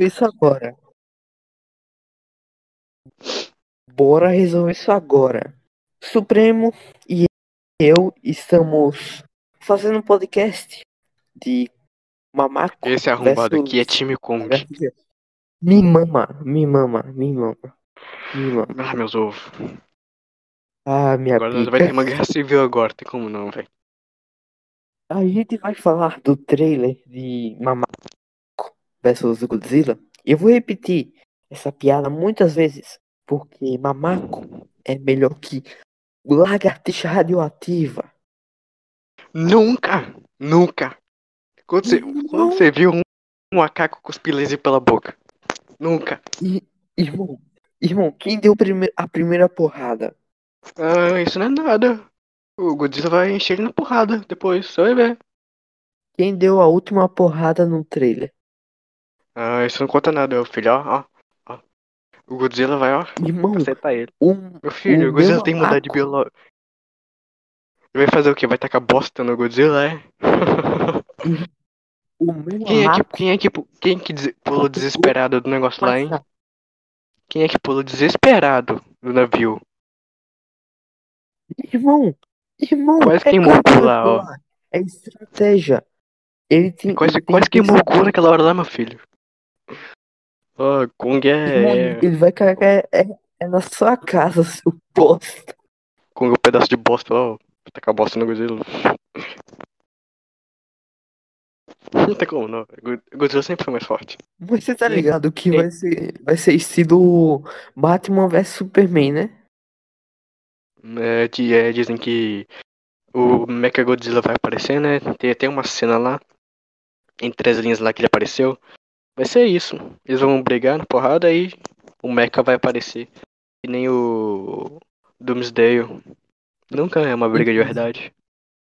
resolver isso agora. Bora resolver isso agora. Supremo e eu estamos fazendo um podcast de Mamaco. Esse arrombado versus aqui é time Kong. Me mama, me mama, me mama. Me mama. Ah, meus ovos. Ah, minha Agora pica. vai ter uma guerra civil agora, tem como não, velho. A gente vai falar do trailer de Mamaco versus Godzilla. Eu vou repetir essa piada muitas vezes, porque Mamaco é melhor que lagartixa radioativa. Nunca! Nunca! Quando você, quando você viu um, um macaco cuspir laser pela boca? Nunca! E, irmão, irmão, quem deu prime- a primeira porrada? Ah, isso não é nada. O Godzilla vai encher ele na porrada depois, você vai ver. Quem deu a última porrada no trailer? Ah, isso não conta nada, meu filho, ó, ó. ó. O Godzilla vai, ó, Irmão, acertar ele. um, Meu filho, O o Godzilla tem mudar de biológico. Ele vai fazer o quê? Vai tacar bosta no Godzilla, é? o meu Quem é que, quem é que, quem que des- pulou desesperado do negócio lá, hein? Quem é que pulou desesperado do navio? Irmão, irmão, Quase é queimou o lá, ó. É estratégia. Ele tem. Quase, ele tem quase que queimou o cu naquela hora lá, meu filho. Ó, Kong é. Ele vai carregar. É, é na sua casa, seu bosta. Kong é um pedaço de bosta lá, ó. Tacar bosta no Godzilla. Não tem como não. Godzilla sempre foi mais forte. Mas você tá ligado que vai ser, vai ser estilo Batman vs Superman, né? É, di- é, dizem que o Mechagodzilla vai aparecer, né? Tem até uma cena lá, entre as linhas lá que ele apareceu. Vai ser isso. Eles vão brigar na porrada e o Mecha vai aparecer. Que nem o Doomsday. Nunca é uma briga de verdade.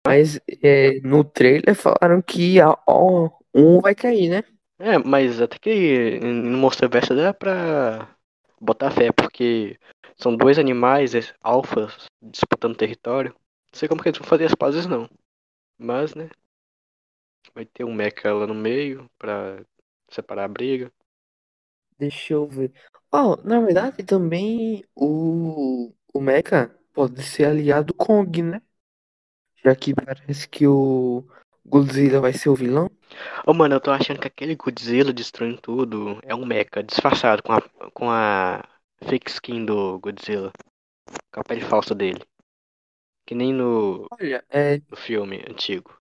Mas é, no trailer falaram que ó, ó, um vai cair, né? É, mas até que no Monsterverse dá pra botar fé, porque são dois animais é, alfas disputando território. Não sei como que eles vão fazer as pazes não. Mas, né? Vai ter um mecha lá no meio pra separar a briga. Deixa eu ver. Ó, na verdade também o, o Mecha pode ser aliado Kong, né? Já que parece que o Godzilla vai ser o vilão. Ô mano, eu tô achando que aquele Godzilla destruindo tudo é um mecha disfarçado com a, com a fake skin do Godzilla. Com a pele falsa dele. Que nem no, Olha, é, no filme antigo.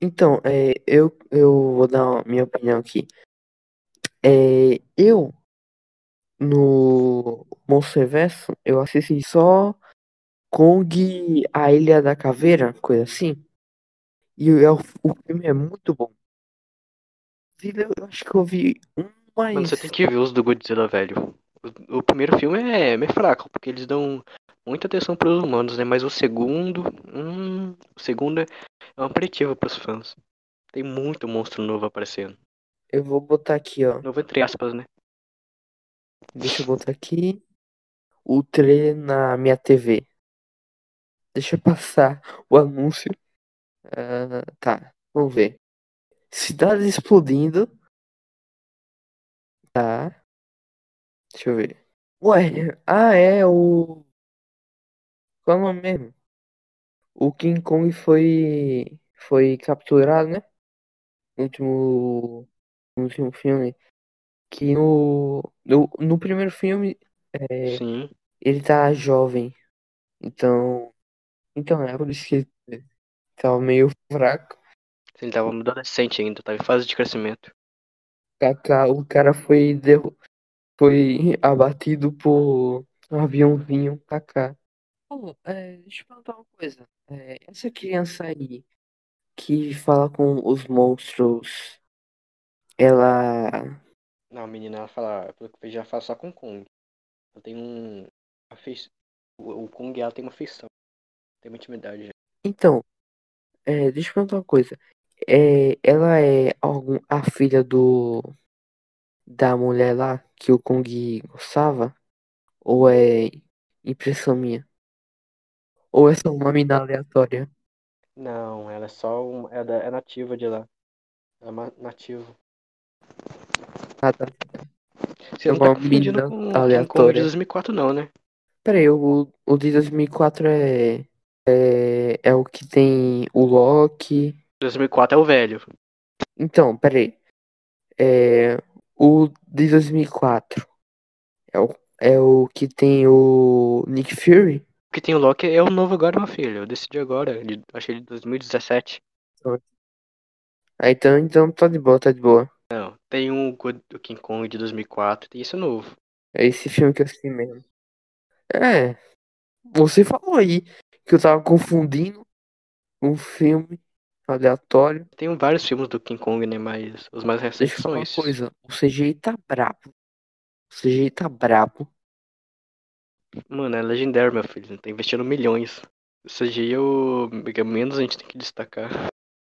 Então, é, eu, eu vou dar minha opinião aqui. É, eu, no Monsterverso, eu assisti só Kong, a Ilha da Caveira, coisa assim. E é o, o filme é muito bom. Inclusive, Eu acho que eu vi um mais. Mano, você tem que ver os do Godzilla, velho. O, o primeiro filme é meio fraco, porque eles dão muita atenção pros humanos, né? Mas o segundo. Hum, o segundo é um aperitivo pros fãs. Tem muito monstro novo aparecendo. Eu vou botar aqui, ó. Novo entre aspas, né? Deixa eu botar aqui o trailer na minha TV. Deixa eu passar o anúncio. Ah, tá, vamos ver. Cidades explodindo. Tá. Deixa eu ver. Ué, ah, é o. Qual é o nome mesmo? O King Kong foi. Foi capturado, né? No último. No último filme. Que no. No, no primeiro filme. É, ele tá jovem. Então. Então é por isso que ele tava meio fraco. Ele tava no adolescente ainda, tava em fase de crescimento. O cara foi derru foi abatido por um aviãozinho Kaká. É, deixa eu perguntar uma coisa. É, essa criança aí que fala com os monstros, ela. Não, a menina ela fala, pelo que eu vejo, já fala só com o Kong. Ela tem um. O, o Kong ela tem uma feição. Tem uma intimidade já. Então, é, deixa eu perguntar uma coisa. É, ela é algum, a filha do da mulher lá que o Kong gostava? Ou é impressão minha? Ou é só uma mina aleatória? Não, ela é só um. É, da- é nativa de lá. É uma nativa. Ah, tá. Você É não tá uma confundindo mina com King Kong de aleatória. 2004 não, né? Pera aí, o, o de 2004 é, é. É o que tem o Loki. 2004 é o velho. Então, pera aí. É. O de 2004 é o, é o que tem o Nick Fury? Que tem o Loki é o novo agora, meu filho. Eu decidi agora, de, achei de 2017. Ah, então, então tá de boa, tá de boa. Não, tem um God- o King Kong de 2004, tem esse novo. É esse filme que eu assisti mesmo. É. Você falou aí que eu tava confundindo um filme aleatório. Tem vários filmes do King Kong, né? Mas os mais recentes Deixa eu são falar uma esses. coisa. O CGI tá brabo. O CGI tá brabo. Mano, é legendário, meu filho. Tá investindo milhões. O CGI é o é menos a gente tem que destacar.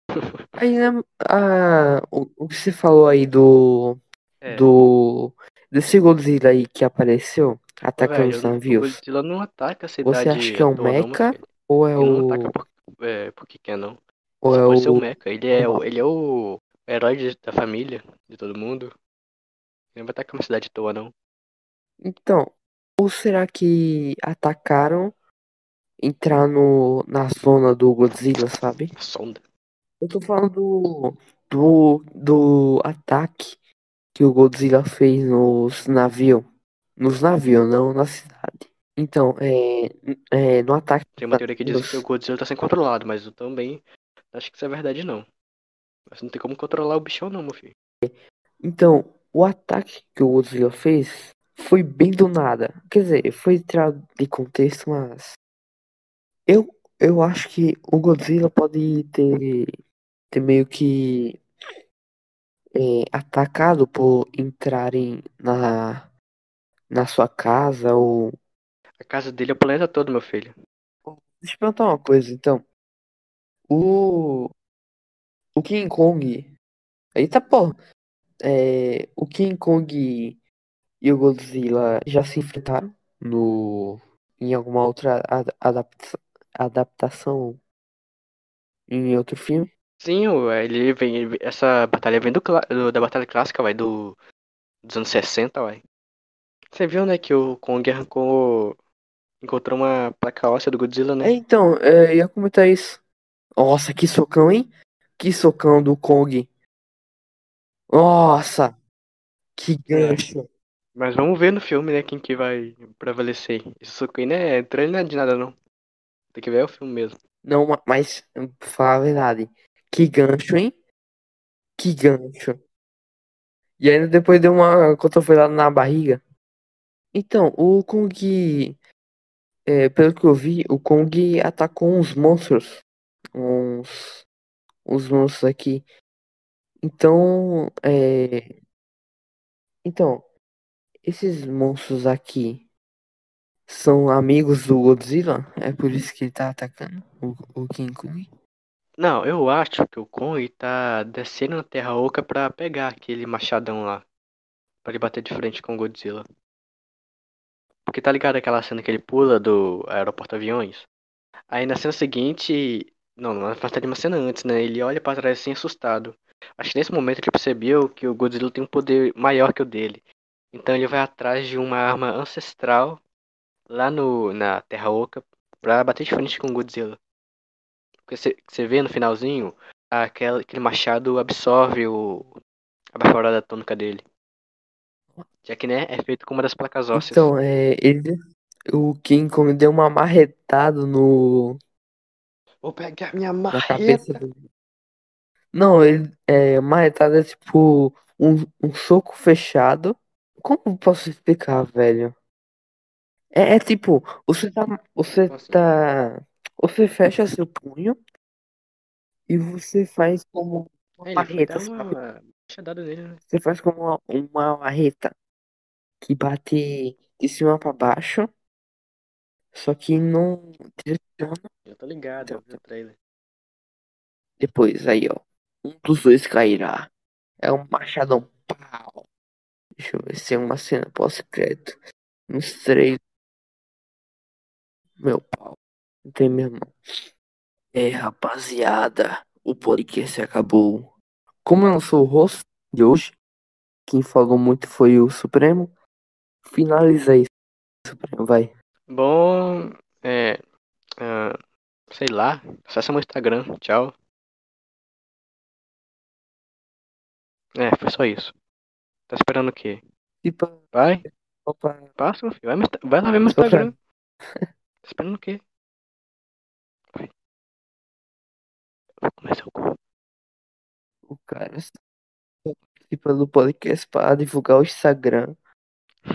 Aí, né, a, o, o que você falou aí do. É. Do. Desse Godzilla aí que apareceu atacando os o navios. Godzilla não ataca a Você cidade acha que é o não, Mecha ou é Ele não o. ataca por, é, porque quer, não. Ou Só é pode ser o o. Mecha. Ele é, o, ele é o herói de- da família, de todo mundo. Ele não vai atacar uma cidade à toa, não. Então, ou será que atacaram entrar no, na zona do Godzilla, sabe? Sonda. Eu tô falando do, do, do ataque que o Godzilla fez nos navios. Nos navios, não na cidade. Então, é, é no ataque. Tem uma teoria que diz que o Godzilla tá sendo controlado, mas eu também acho que isso é verdade, não. Mas não tem como controlar o bichão, não, meu filho. Então, o ataque que o Godzilla fez foi bem do nada. Quer dizer, foi tirado de contexto, mas. Eu, eu acho que o Godzilla pode ter, ter meio que é, atacado por entrarem na, na sua casa ou. A casa dele é o planeta todo, meu filho. Deixa eu perguntar uma coisa, então. O. O King Kong. Eita porra! É, o King Kong e o Godzilla já se enfrentaram no. Em alguma outra ad- adapta- adaptação em outro filme? Sim, ele vem. ele- essa batalha vem do, do- da batalha clássica, vai, do, dos anos 60, vai. Você viu, né, que o Kong arrancou. Encontrou uma placa óssea do Godzilla, É, né? então, é, ia comentar isso. Nossa, que socão, hein? Que socão do Kong. Nossa, que gancho. Mas vamos ver no filme, né, quem que vai prevalecer. Esse soco aí, né, trailer não é de nada, não. Tem que ver o filme mesmo. Não, ma- mas, pra falar a verdade, que gancho, hein? Que gancho. E ainda depois deu uma cotovelada na barriga. Então, o Kong, é, pelo que eu vi, o Kong atacou uns monstros. Uns, uns monstros aqui. Então, é, então, esses monstros aqui são amigos do Godzilla? É por isso que ele tá atacando o, o King Kong? Não, eu acho que o Kong tá descendo na Terra Oca pra pegar aquele machadão lá. Pra ele bater de frente com o Godzilla. Porque tá ligado aquela cena que ele pula do aeroporto aviões? Aí na cena seguinte. Não, na verdade uma cena antes, né? Ele olha pra trás assim assustado. Acho que nesse momento ele percebeu que o Godzilla tem um poder maior que o dele. Então ele vai atrás de uma arma ancestral lá no, na Terra Oca pra bater de frente com o Godzilla. Porque você vê no finalzinho, aquele, aquele machado absorve o, a baforada atômica dele. Já que, né, é feito com uma das placas ósseas. Então, é, ele, o King Kong deu uma marretada no, Vou pegar minha marreta. Não, ele, é, marretada é tipo um, um soco fechado. Como posso explicar, velho? É, é tipo, você tá, você tá, você fecha seu punho e você faz como uma marreta, sabe? uma né? Você faz como uma, uma marreta que bate de cima pra baixo, só que não direciona Eu tô ligado, Então, eu vi o trailer. depois. Aí, ó. Um dos dois cairá. É um machadão. Pau. Deixa eu ver se é uma cena pós-crédito. Nos três. Meu pau. Tem mesmo. não. É, rapaziada. O podcast acabou. Como eu não sou o host de hoje, quem falou muito foi o Supremo. Finaliza aí, Supremo, vai. Bom, é. ah, sei lá. Acessa meu Instagram. Tchau. É, foi só isso. Tá esperando o quê? Tipo, Vai, opa, passa, meu filho. Vai, vai lá ver meu Instagram. Tá esperando o quê? Vai. Vou comer seu cu. o cara participa do podcast para divulgar o Instagram.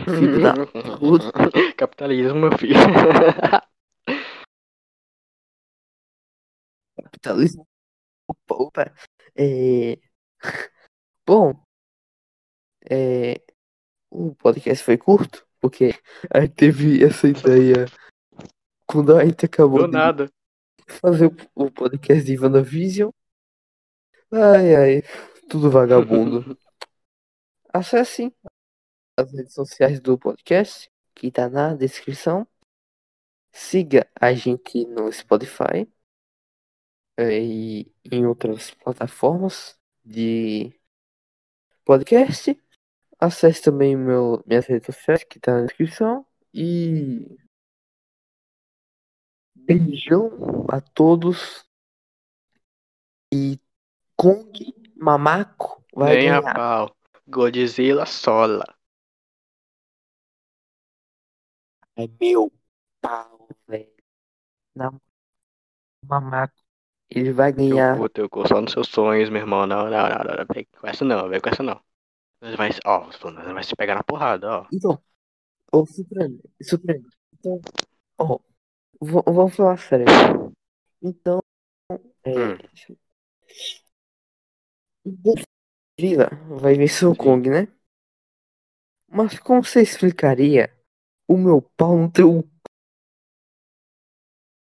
Filho da puta. Capitalismo, meu filho. Capitalismo. Opa, opa. É... Bom, é... o podcast foi curto, porque a gente teve essa ideia quando a gente acabou Do de nada. fazer o- podcast de WandaVision. Ai, ai, tudo vagabundo. Acesse as redes sociais do podcast, que tá na descrição. Siga a gente no Spotify eh, e em outras plataformas de podcast. Acesse também meu, minhas redes sociais, que tá na descrição. E beijão a todos. E Kong Mamaco vai Nem a ganhar. pau. Godzilla sola. É meu pau, velho. Na Mamaco. Ele vai ganhar. cu, teu cu, só nos seus sonhos, meu irmão. Não, não, não, não, não. Vem com essa não, vem com essa não. Nós vai, ó, nós vai se pegar na porrada, ó. Então, ô Supremo, Supremo. Então, ó, vamos falar sério. Então, é, Hum. Godzilla vai vencer o Sim. Kong, né? Mas como você explicaria o meu pau no teu